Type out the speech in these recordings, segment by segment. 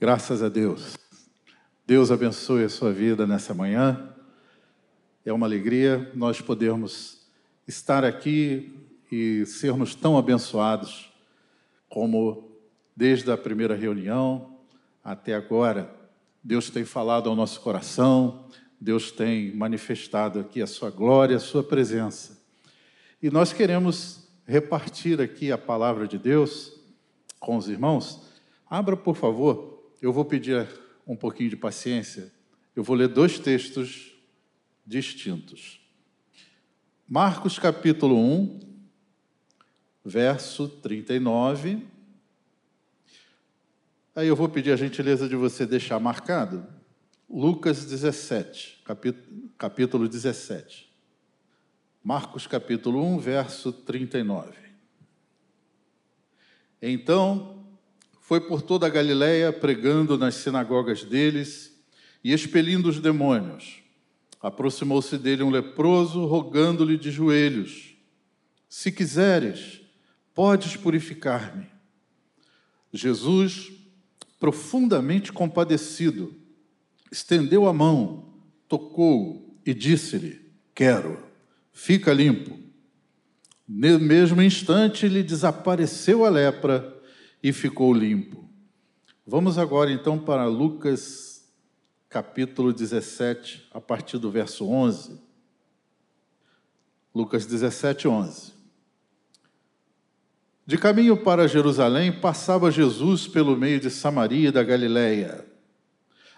Graças a Deus. Deus abençoe a sua vida nessa manhã. É uma alegria nós podermos estar aqui e sermos tão abençoados como desde a primeira reunião até agora. Deus tem falado ao nosso coração, Deus tem manifestado aqui a sua glória, a sua presença. E nós queremos repartir aqui a palavra de Deus com os irmãos. Abra, por favor, eu vou pedir um pouquinho de paciência. Eu vou ler dois textos distintos. Marcos capítulo 1, verso 39. Aí eu vou pedir a gentileza de você deixar marcado Lucas 17, capítulo, capítulo 17. Marcos capítulo 1, verso 39. Então, foi por toda a Galiléia pregando nas sinagogas deles e expelindo os demônios. Aproximou-se dele um leproso, rogando-lhe de joelhos: Se quiseres, podes purificar-me. Jesus, profundamente compadecido, estendeu a mão, tocou e disse-lhe: Quero, fica limpo. No mesmo instante lhe desapareceu a lepra e ficou limpo. Vamos agora então para Lucas capítulo 17, a partir do verso 11. Lucas 17, 11. De caminho para Jerusalém, passava Jesus pelo meio de Samaria e da Galiléia.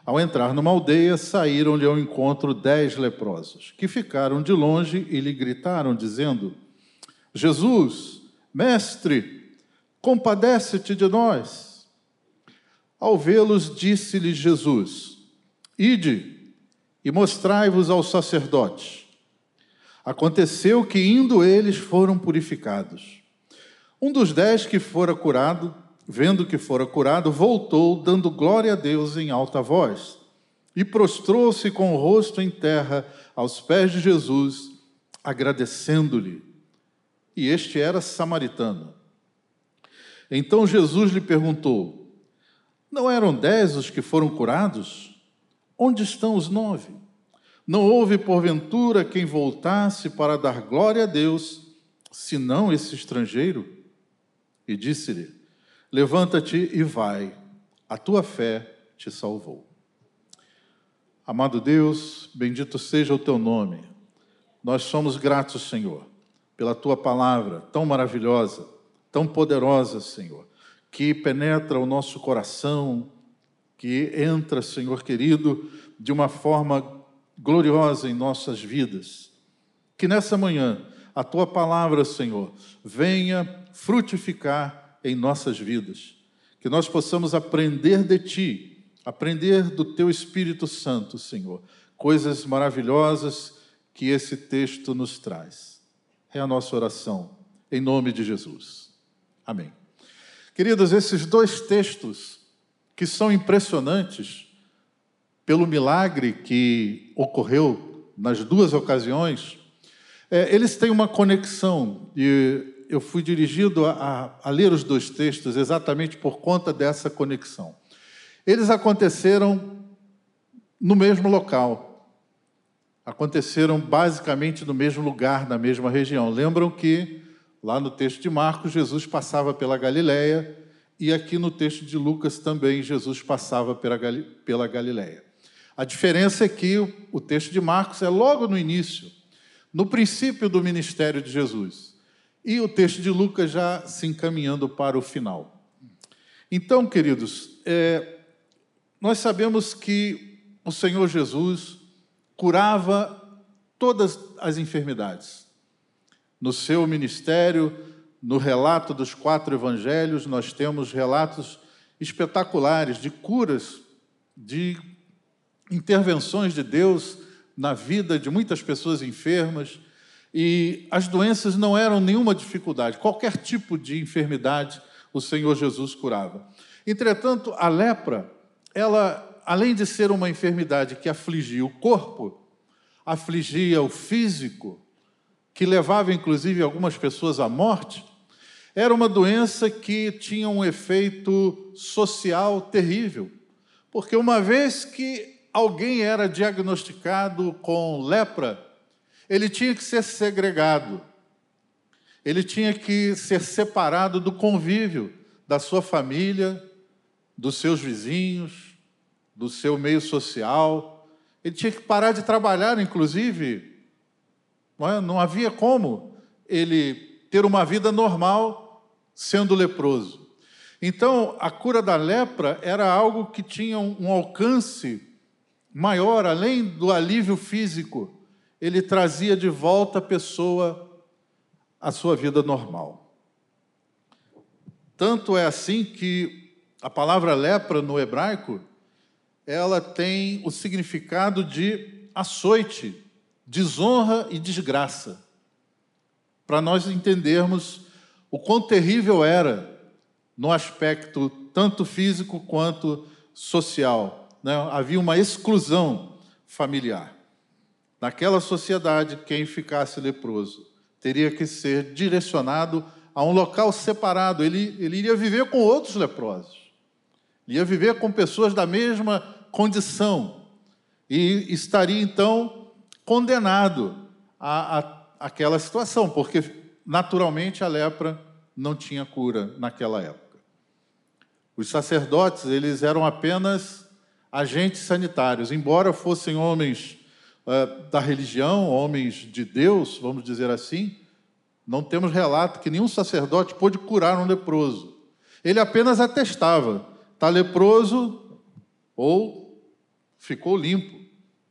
Ao entrar numa aldeia, saíram-lhe ao encontro dez leprosos, que ficaram de longe e lhe gritaram, dizendo: Jesus, mestre, compadece-te de nós. Ao vê-los, disse-lhe Jesus: Ide e mostrai-vos aos sacerdotes. Aconteceu que, indo eles, foram purificados. Um dos dez que fora curado, vendo que fora curado, voltou, dando glória a Deus em alta voz, e prostrou-se com o rosto em terra aos pés de Jesus, agradecendo-lhe. E este era samaritano. Então Jesus lhe perguntou: Não eram dez os que foram curados? Onde estão os nove? Não houve, porventura, quem voltasse para dar glória a Deus, senão esse estrangeiro? E disse-lhe: Levanta-te e vai, a tua fé te salvou. Amado Deus, bendito seja o teu nome. Nós somos gratos, Senhor, pela tua palavra tão maravilhosa tão poderosa, Senhor, que penetra o nosso coração, que entra, Senhor querido, de uma forma gloriosa em nossas vidas. Que nessa manhã a tua palavra, Senhor, venha frutificar em nossas vidas. Que nós possamos aprender de ti, aprender do teu Espírito Santo, Senhor, coisas maravilhosas que esse texto nos traz. É a nossa oração, em nome de Jesus. Amém. Queridos, esses dois textos que são impressionantes pelo milagre que ocorreu nas duas ocasiões, é, eles têm uma conexão e eu fui dirigido a, a, a ler os dois textos exatamente por conta dessa conexão. Eles aconteceram no mesmo local, aconteceram basicamente no mesmo lugar, na mesma região. Lembram que Lá no texto de Marcos, Jesus passava pela Galiléia e aqui no texto de Lucas também Jesus passava pela Galiléia. A diferença é que o texto de Marcos é logo no início, no princípio do ministério de Jesus, e o texto de Lucas já se encaminhando para o final. Então, queridos, é, nós sabemos que o Senhor Jesus curava todas as enfermidades. No seu ministério, no relato dos quatro evangelhos, nós temos relatos espetaculares de curas, de intervenções de Deus na vida de muitas pessoas enfermas. E as doenças não eram nenhuma dificuldade, qualquer tipo de enfermidade o Senhor Jesus curava. Entretanto, a lepra, ela, além de ser uma enfermidade que afligia o corpo, afligia o físico, que levava inclusive algumas pessoas à morte, era uma doença que tinha um efeito social terrível, Porque uma vez que alguém era diagnosticado com lepra, ele tinha que ser segregado, ele tinha que ser separado do convívio da sua família, dos seus vizinhos, do seu meio social. Ele tinha que parar de trabalhar, inclusive. Não, é? não havia como ele ter uma vida normal sendo leproso. Então, a cura da lepra era algo que tinha um alcance maior, além do alívio físico, ele trazia de volta a pessoa à sua vida normal. Tanto é assim que a palavra lepra no hebraico, ela tem o significado de açoite, desonra e desgraça. Para nós entendermos o quão terrível era no aspecto tanto físico quanto social. Né? Havia uma exclusão familiar. Naquela sociedade, quem ficasse leproso teria que ser direcionado a um local separado. Ele, ele iria viver com outros leprosos. Ia viver com pessoas da mesma condição. E estaria, então, condenado a, a aquela situação, porque naturalmente a lepra não tinha cura naquela época. Os sacerdotes, eles eram apenas agentes sanitários, embora fossem homens uh, da religião, homens de Deus, vamos dizer assim, não temos relato que nenhum sacerdote pôde curar um leproso. Ele apenas atestava, está leproso ou ficou limpo.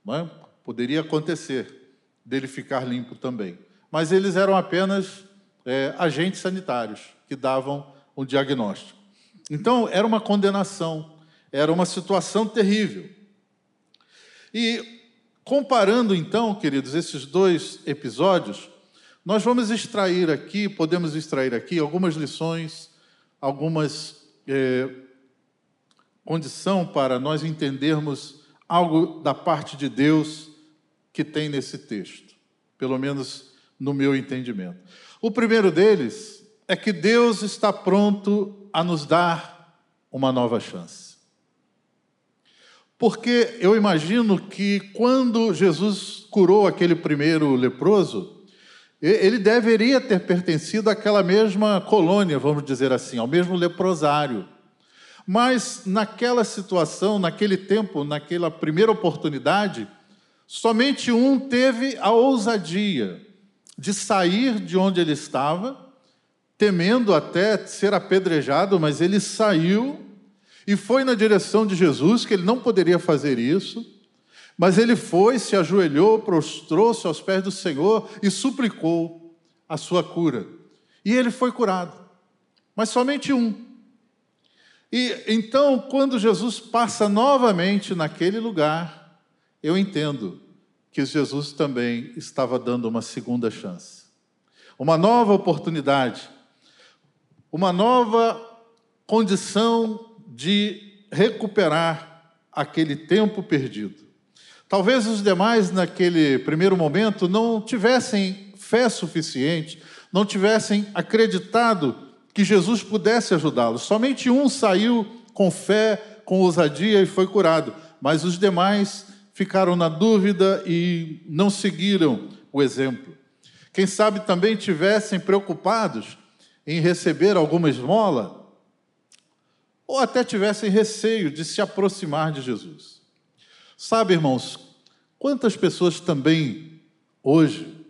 É? Poderia acontecer dele ficar limpo também. Mas eles eram apenas é, agentes sanitários que davam um diagnóstico. Então, era uma condenação, era uma situação terrível. E, comparando então, queridos, esses dois episódios, nós vamos extrair aqui, podemos extrair aqui algumas lições, algumas é, condição para nós entendermos algo da parte de Deus que tem nesse texto, pelo menos no meu entendimento. O primeiro deles é que Deus está pronto a nos dar uma nova chance. Porque eu imagino que quando Jesus curou aquele primeiro leproso, ele deveria ter pertencido àquela mesma colônia, vamos dizer assim, ao mesmo leprosário. Mas naquela situação, naquele tempo, naquela primeira oportunidade, somente um teve a ousadia de sair de onde ele estava temendo até ser apedrejado, mas ele saiu e foi na direção de Jesus, que ele não poderia fazer isso, mas ele foi, se ajoelhou, prostrou-se aos pés do Senhor e suplicou a sua cura. E ele foi curado, mas somente um. E então, quando Jesus passa novamente naquele lugar, eu entendo que Jesus também estava dando uma segunda chance, uma nova oportunidade uma nova condição de recuperar aquele tempo perdido. Talvez os demais, naquele primeiro momento, não tivessem fé suficiente, não tivessem acreditado que Jesus pudesse ajudá-los. Somente um saiu com fé, com ousadia e foi curado, mas os demais ficaram na dúvida e não seguiram o exemplo. Quem sabe também tivessem preocupados em receber alguma esmola, ou até tivessem receio de se aproximar de Jesus. Sabe, irmãos, quantas pessoas também hoje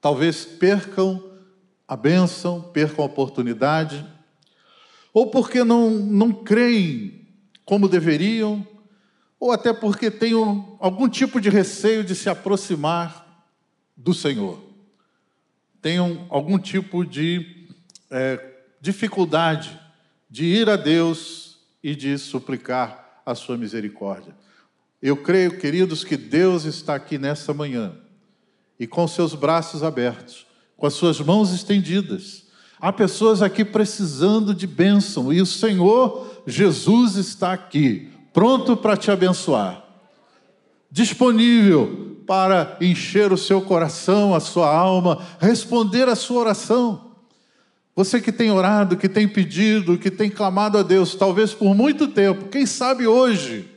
talvez percam a bênção, percam a oportunidade, ou porque não, não creem como deveriam, ou até porque têm algum tipo de receio de se aproximar do Senhor tenham algum tipo de é, dificuldade de ir a Deus e de suplicar a sua misericórdia. Eu creio, queridos, que Deus está aqui nessa manhã e com seus braços abertos, com as suas mãos estendidas. Há pessoas aqui precisando de bênção e o Senhor Jesus está aqui, pronto para te abençoar, disponível para encher o seu coração, a sua alma, responder a sua oração. Você que tem orado, que tem pedido, que tem clamado a Deus, talvez por muito tempo, quem sabe hoje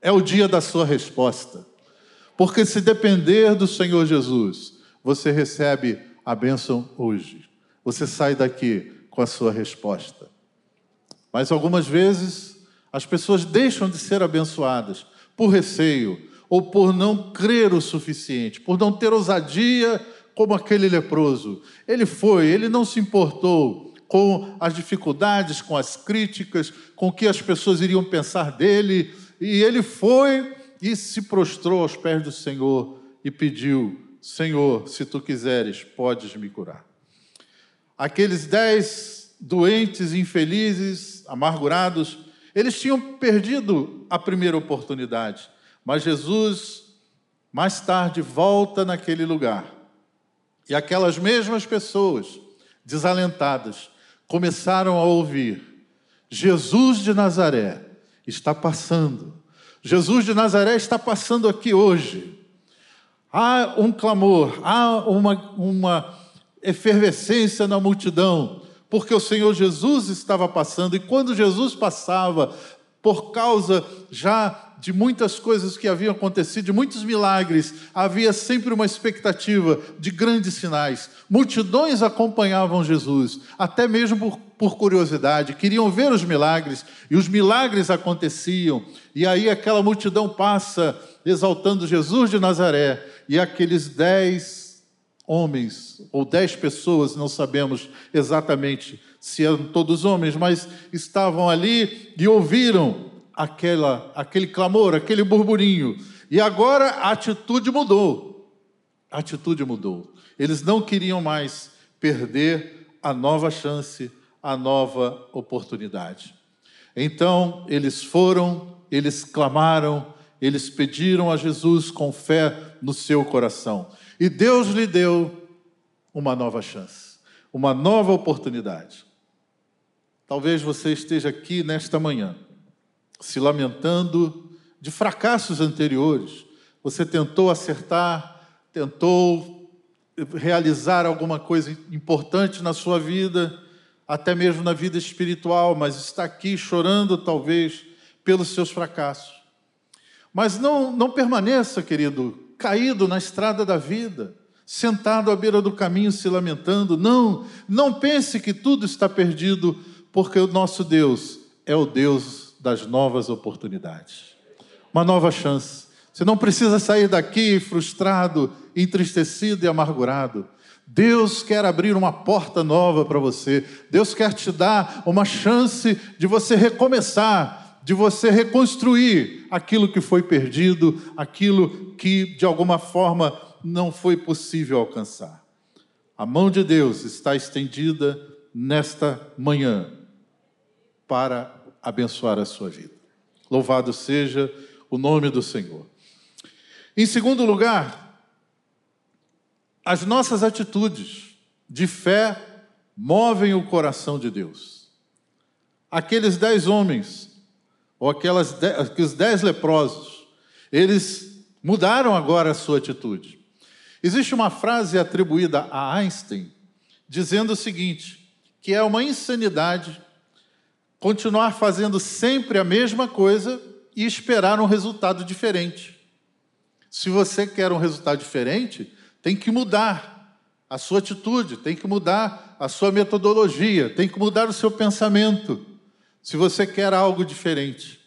é o dia da sua resposta. Porque se depender do Senhor Jesus, você recebe a bênção hoje. Você sai daqui com a sua resposta. Mas algumas vezes as pessoas deixam de ser abençoadas por receio ou por não crer o suficiente, por não ter ousadia como aquele leproso. Ele foi, ele não se importou com as dificuldades, com as críticas, com o que as pessoas iriam pensar dele, e ele foi e se prostrou aos pés do Senhor e pediu: Senhor, se tu quiseres, podes me curar. Aqueles dez doentes, infelizes, amargurados, eles tinham perdido a primeira oportunidade, mas Jesus, mais tarde, volta naquele lugar e aquelas mesmas pessoas, desalentadas, começaram a ouvir: Jesus de Nazaré está passando. Jesus de Nazaré está passando aqui hoje. Há um clamor, há uma, uma efervescência na multidão, porque o Senhor Jesus estava passando, e quando Jesus passava, por causa já de muitas coisas que haviam acontecido, de muitos milagres, havia sempre uma expectativa de grandes sinais. Multidões acompanhavam Jesus, até mesmo por, por, curiosidade, queriam ver os milagres, e os milagres aconteciam. E aí aquela multidão passa exaltando Jesus de Nazaré, e aqueles dez homens, ou dez pessoas, não sabemos exatamente se eram todos homens, mas estavam ali e ouviram aquela, aquele clamor, aquele burburinho. E agora a atitude mudou. A atitude mudou. Eles não queriam mais perder a nova chance, a nova oportunidade. Então, eles foram, eles clamaram, eles pediram a Jesus com fé no seu coração. E Deus lhe deu uma nova chance, uma nova oportunidade. Talvez você esteja aqui nesta manhã, se lamentando de fracassos anteriores. Você tentou acertar, tentou realizar alguma coisa importante na sua vida, até mesmo na vida espiritual, mas está aqui chorando, talvez, pelos seus fracassos. Mas não, não permaneça, querido, caído na estrada da vida, sentado à beira do caminho se lamentando. Não, não pense que tudo está perdido porque o nosso Deus é o Deus das novas oportunidades. Uma nova chance. Você não precisa sair daqui frustrado, entristecido e amargurado. Deus quer abrir uma porta nova para você. Deus quer te dar uma chance de você recomeçar, de você reconstruir aquilo que foi perdido, aquilo que de alguma forma não foi possível alcançar. A mão de Deus está estendida nesta manhã para abençoar a sua vida. Louvado seja o nome do Senhor. Em segundo lugar, as nossas atitudes de fé movem o coração de Deus. Aqueles dez homens, ou aquelas dez, aqueles dez leprosos, eles mudaram agora a sua atitude. Existe uma frase atribuída a Einstein dizendo o seguinte: que é uma insanidade continuar fazendo sempre a mesma coisa e esperar um resultado diferente. Se você quer um resultado diferente, tem que mudar a sua atitude, tem que mudar a sua metodologia, tem que mudar o seu pensamento. Se você quer algo diferente.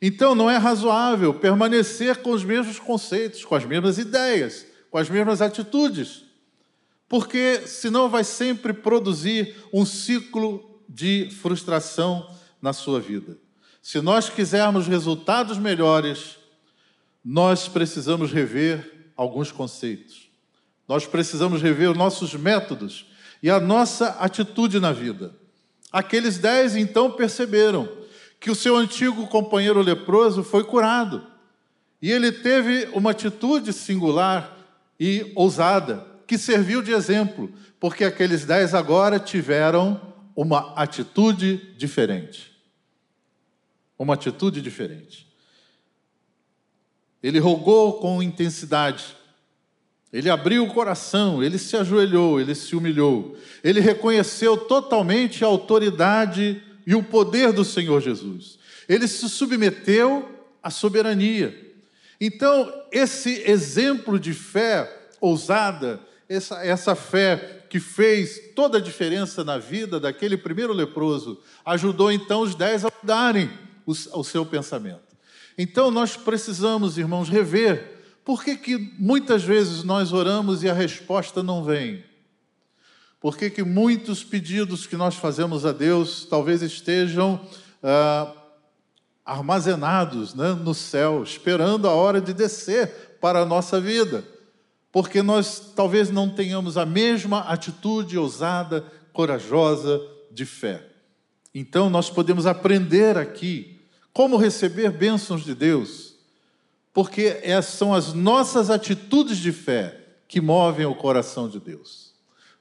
Então, não é razoável permanecer com os mesmos conceitos, com as mesmas ideias, com as mesmas atitudes, porque senão vai sempre produzir um ciclo de frustração na sua vida. Se nós quisermos resultados melhores, nós precisamos rever alguns conceitos. Nós precisamos rever os nossos métodos e a nossa atitude na vida. Aqueles dez então perceberam que o seu antigo companheiro leproso foi curado. E ele teve uma atitude singular e ousada, que serviu de exemplo, porque aqueles dez agora tiveram uma atitude diferente. Uma atitude diferente. Ele rogou com intensidade. Ele abriu o coração, ele se ajoelhou, ele se humilhou. Ele reconheceu totalmente a autoridade e o poder do Senhor Jesus. Ele se submeteu à soberania. Então, esse exemplo de fé ousada, essa, essa fé que fez toda a diferença na vida daquele primeiro leproso, ajudou então os dez a mudarem o, o seu pensamento. Então, nós precisamos, irmãos, rever por que, que muitas vezes nós oramos e a resposta não vem. Por que, que muitos pedidos que nós fazemos a Deus talvez estejam ah, armazenados né, no céu, esperando a hora de descer para a nossa vida? Porque nós talvez não tenhamos a mesma atitude ousada, corajosa de fé. Então, nós podemos aprender aqui como receber bênçãos de Deus, porque são as nossas atitudes de fé que movem o coração de Deus.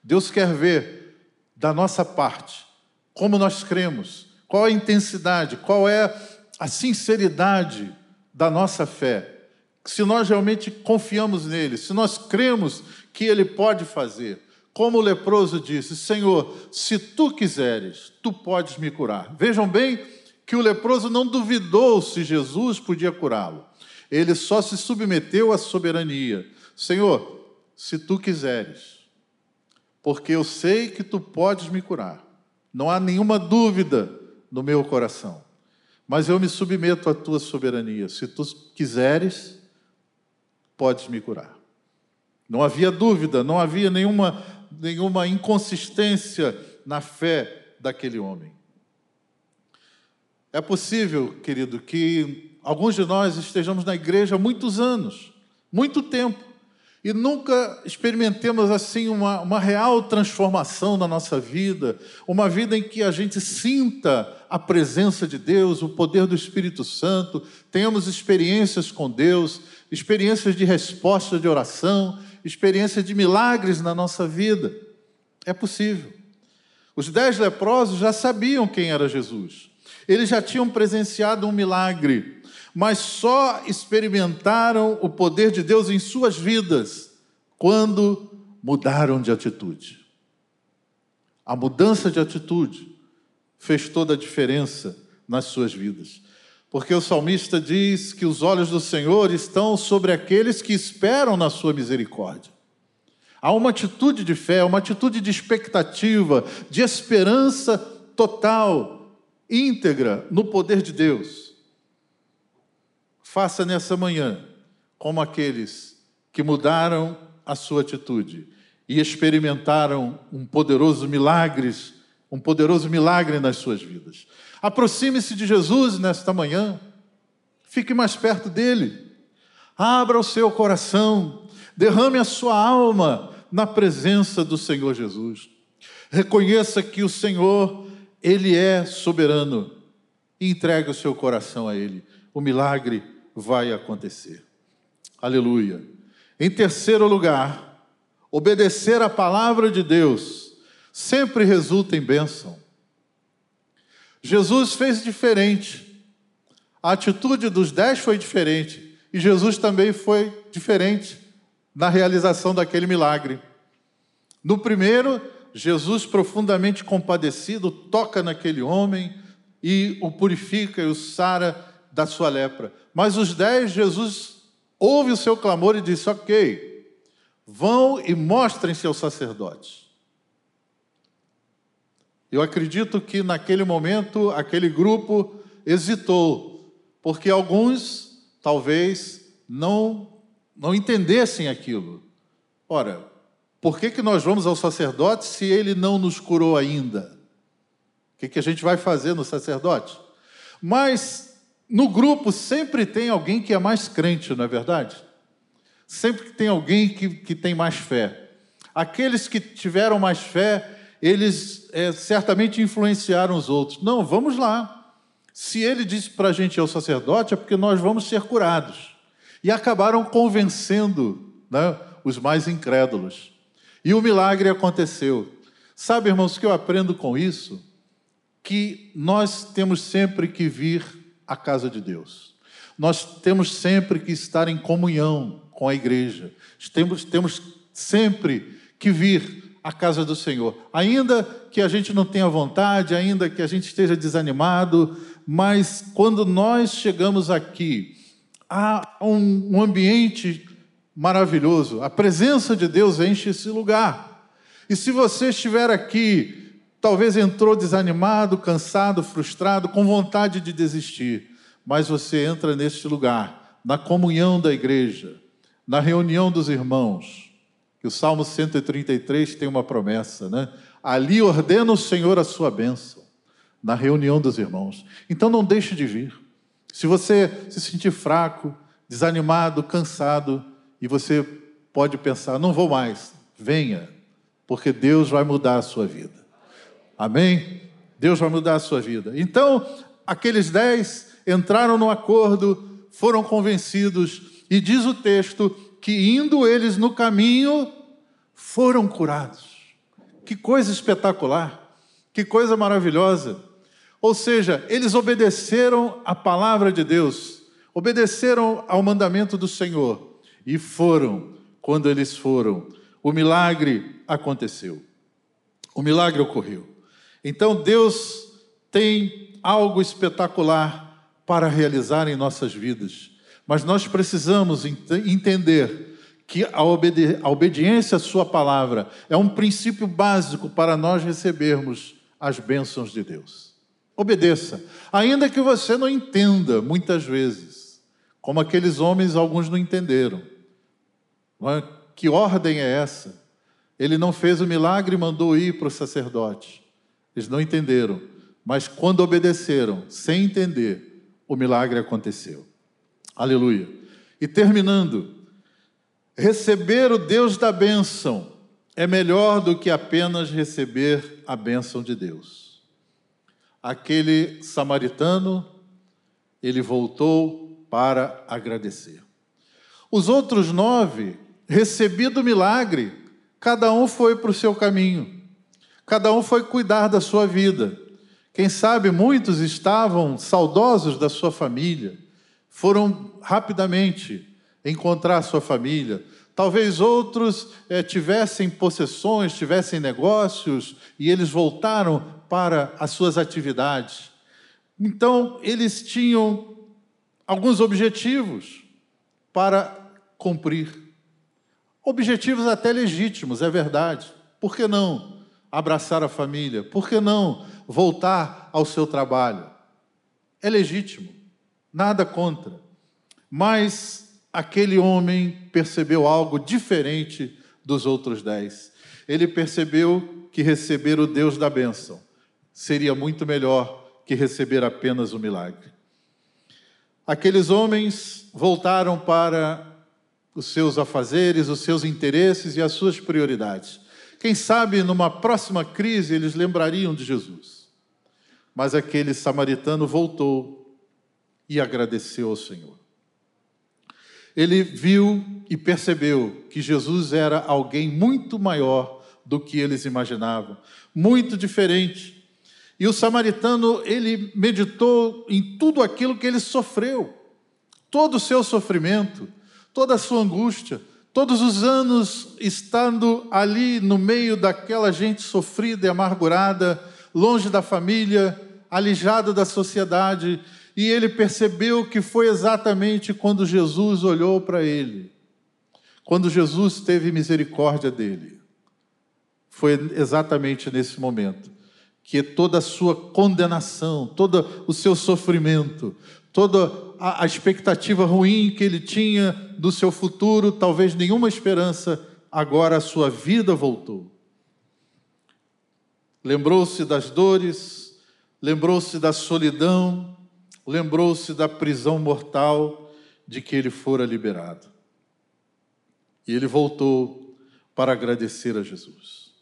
Deus quer ver da nossa parte como nós cremos, qual a intensidade, qual é a sinceridade da nossa fé. Se nós realmente confiamos nele, se nós cremos que ele pode fazer. Como o leproso disse: Senhor, se tu quiseres, tu podes me curar. Vejam bem que o leproso não duvidou se Jesus podia curá-lo. Ele só se submeteu à soberania. Senhor, se tu quiseres, porque eu sei que tu podes me curar. Não há nenhuma dúvida no meu coração. Mas eu me submeto à tua soberania. Se tu quiseres, podes me curar. Não havia dúvida, não havia nenhuma, nenhuma inconsistência na fé daquele homem. É possível, querido, que alguns de nós estejamos na igreja há muitos anos, muito tempo, e nunca experimentemos assim uma, uma real transformação na nossa vida, uma vida em que a gente sinta a presença de Deus, o poder do Espírito Santo, tenhamos experiências com Deus, experiências de resposta de oração, experiências de milagres na nossa vida. É possível. Os dez leprosos já sabiam quem era Jesus. Eles já tinham presenciado um milagre mas só experimentaram o poder de Deus em suas vidas quando mudaram de atitude. A mudança de atitude fez toda a diferença nas suas vidas. Porque o salmista diz que os olhos do Senhor estão sobre aqueles que esperam na sua misericórdia. Há uma atitude de fé, uma atitude de expectativa, de esperança total, íntegra no poder de Deus. Faça nessa manhã como aqueles que mudaram a sua atitude e experimentaram um poderoso milagre, um poderoso milagre nas suas vidas. Aproxime-se de Jesus nesta manhã. Fique mais perto dele. Abra o seu coração, derrame a sua alma na presença do Senhor Jesus. Reconheça que o Senhor, ele é soberano entregue o seu coração a ele. O milagre vai acontecer. Aleluia. Em terceiro lugar, obedecer a palavra de Deus sempre resulta em bênção. Jesus fez diferente. A atitude dos dez foi diferente. E Jesus também foi diferente na realização daquele milagre. No primeiro, Jesus, profundamente compadecido, toca naquele homem e o purifica e o sara da sua lepra. Mas os dez, Jesus ouve o seu clamor e disse: Ok, vão e mostrem-se aos sacerdotes. Eu acredito que naquele momento aquele grupo hesitou, porque alguns talvez não, não entendessem aquilo. Ora, por que, que nós vamos ao sacerdote se ele não nos curou ainda? O que, que a gente vai fazer no sacerdote? Mas no grupo sempre tem alguém que é mais crente, não é verdade? Sempre tem alguém que, que tem mais fé. Aqueles que tiveram mais fé, eles é, certamente influenciaram os outros. Não, vamos lá. Se ele disse para a gente ir ao sacerdote, é porque nós vamos ser curados. E acabaram convencendo né, os mais incrédulos. E o milagre aconteceu. Sabe, irmãos, que eu aprendo com isso? Que nós temos sempre que vir à casa de Deus. Nós temos sempre que estar em comunhão com a igreja. Temos, temos sempre que vir à casa do Senhor. Ainda que a gente não tenha vontade, ainda que a gente esteja desanimado, mas quando nós chegamos aqui, há um, um ambiente maravilhoso. A presença de Deus enche esse lugar. E se você estiver aqui, talvez entrou desanimado, cansado, frustrado, com vontade de desistir, mas você entra neste lugar, na comunhão da igreja, na reunião dos irmãos. Que o Salmo 133 tem uma promessa, né? Ali ordena o Senhor a sua bênção, na reunião dos irmãos. Então não deixe de vir. Se você se sentir fraco, desanimado, cansado, e você pode pensar: não vou mais, venha, porque Deus vai mudar a sua vida. Amém? Deus vai mudar a sua vida. Então, aqueles dez entraram no acordo, foram convencidos, e diz o texto que indo eles no caminho, foram curados. Que coisa espetacular, que coisa maravilhosa. Ou seja, eles obedeceram à palavra de Deus, obedeceram ao mandamento do Senhor e foram. Quando eles foram, o milagre aconteceu. O milagre ocorreu. Então Deus tem algo espetacular para realizar em nossas vidas. Mas nós precisamos ent entender que a, obedi a obediência à Sua palavra é um princípio básico para nós recebermos as bênçãos de Deus. Obedeça, ainda que você não entenda muitas vezes, como aqueles homens, alguns não entenderam. Que ordem é essa? Ele não fez o milagre e mandou ir para o sacerdote. Eles não entenderam, mas quando obedeceram, sem entender, o milagre aconteceu. Aleluia. E terminando, receber o Deus da bênção é melhor do que apenas receber a bênção de Deus. Aquele samaritano, ele voltou para agradecer. Os outros nove recebido o milagre, cada um foi para o seu caminho, cada um foi cuidar da sua vida. Quem sabe muitos estavam saudosos da sua família, foram rapidamente encontrar sua família. Talvez outros é, tivessem possessões, tivessem negócios e eles voltaram para as suas atividades. Então, eles tinham alguns objetivos para cumprir. Objetivos até legítimos, é verdade. Por que não abraçar a família? Por que não voltar ao seu trabalho? É legítimo, nada contra. Mas aquele homem percebeu algo diferente dos outros dez. Ele percebeu que receber o Deus da bênção seria muito melhor que receber apenas o milagre. Aqueles homens voltaram para os seus afazeres, os seus interesses e as suas prioridades. Quem sabe numa próxima crise eles lembrariam de Jesus. Mas aquele samaritano voltou e agradeceu ao Senhor. Ele viu e percebeu que Jesus era alguém muito maior do que eles imaginavam, muito diferente. E o samaritano, ele meditou em tudo aquilo que ele sofreu, todo o seu sofrimento, toda a sua angústia, todos os anos estando ali no meio daquela gente sofrida e amargurada, longe da família, alijado da sociedade, e ele percebeu que foi exatamente quando Jesus olhou para ele, quando Jesus teve misericórdia dele. Foi exatamente nesse momento que toda a sua condenação, todo o seu sofrimento, toda a, a expectativa ruim que ele tinha do seu futuro, talvez nenhuma esperança, agora a sua vida voltou. Lembrou-se das dores, lembrou-se da solidão, lembrou-se da prisão mortal de que ele fora liberado. E ele voltou para agradecer a Jesus.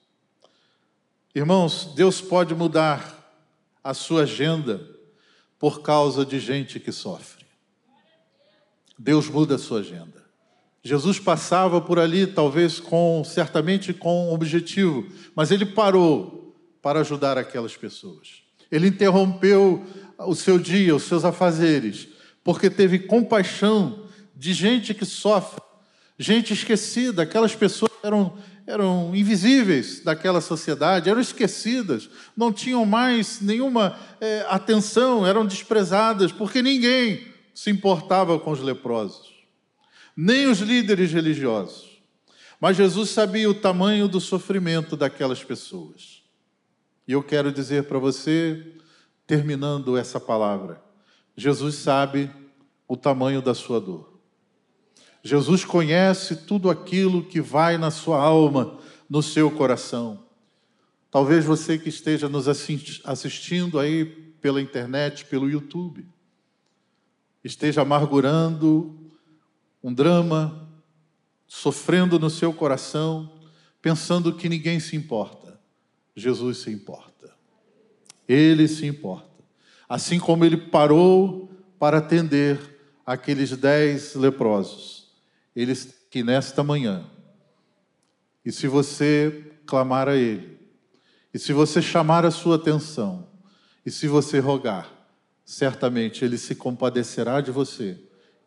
Irmãos, Deus pode mudar a sua agenda por causa de gente que sofre. Deus muda a sua agenda. Jesus passava por ali, talvez com, certamente com um objetivo, mas ele parou para ajudar aquelas pessoas. Ele interrompeu o seu dia, os seus afazeres, porque teve compaixão de gente que sofre, gente esquecida, aquelas pessoas eram, eram invisíveis daquela sociedade, eram esquecidas, não tinham mais nenhuma é, atenção, eram desprezadas, porque ninguém se importava com os leprosos, nem os líderes religiosos. Mas Jesus sabia o tamanho do sofrimento daquelas pessoas. E eu quero dizer para você, terminando essa palavra, Jesus sabe o tamanho da sua dor. Jesus conhece tudo aquilo que vai na sua alma, no seu coração. Talvez você que esteja nos assistindo aí pela internet, pelo YouTube, esteja amargurando um drama, sofrendo no seu coração, pensando que ninguém se importa. Jesus se importa. Ele se importa. Assim como ele parou para atender aqueles dez leprosos ele que nesta manhã, e se você clamar a Ele, e se você chamar a sua atenção, e se você rogar, certamente Ele se compadecerá de você,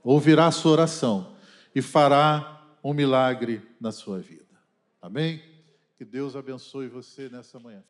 ouvirá a sua oração e fará um milagre na sua vida. Amém? Que Deus abençoe você nessa manhã.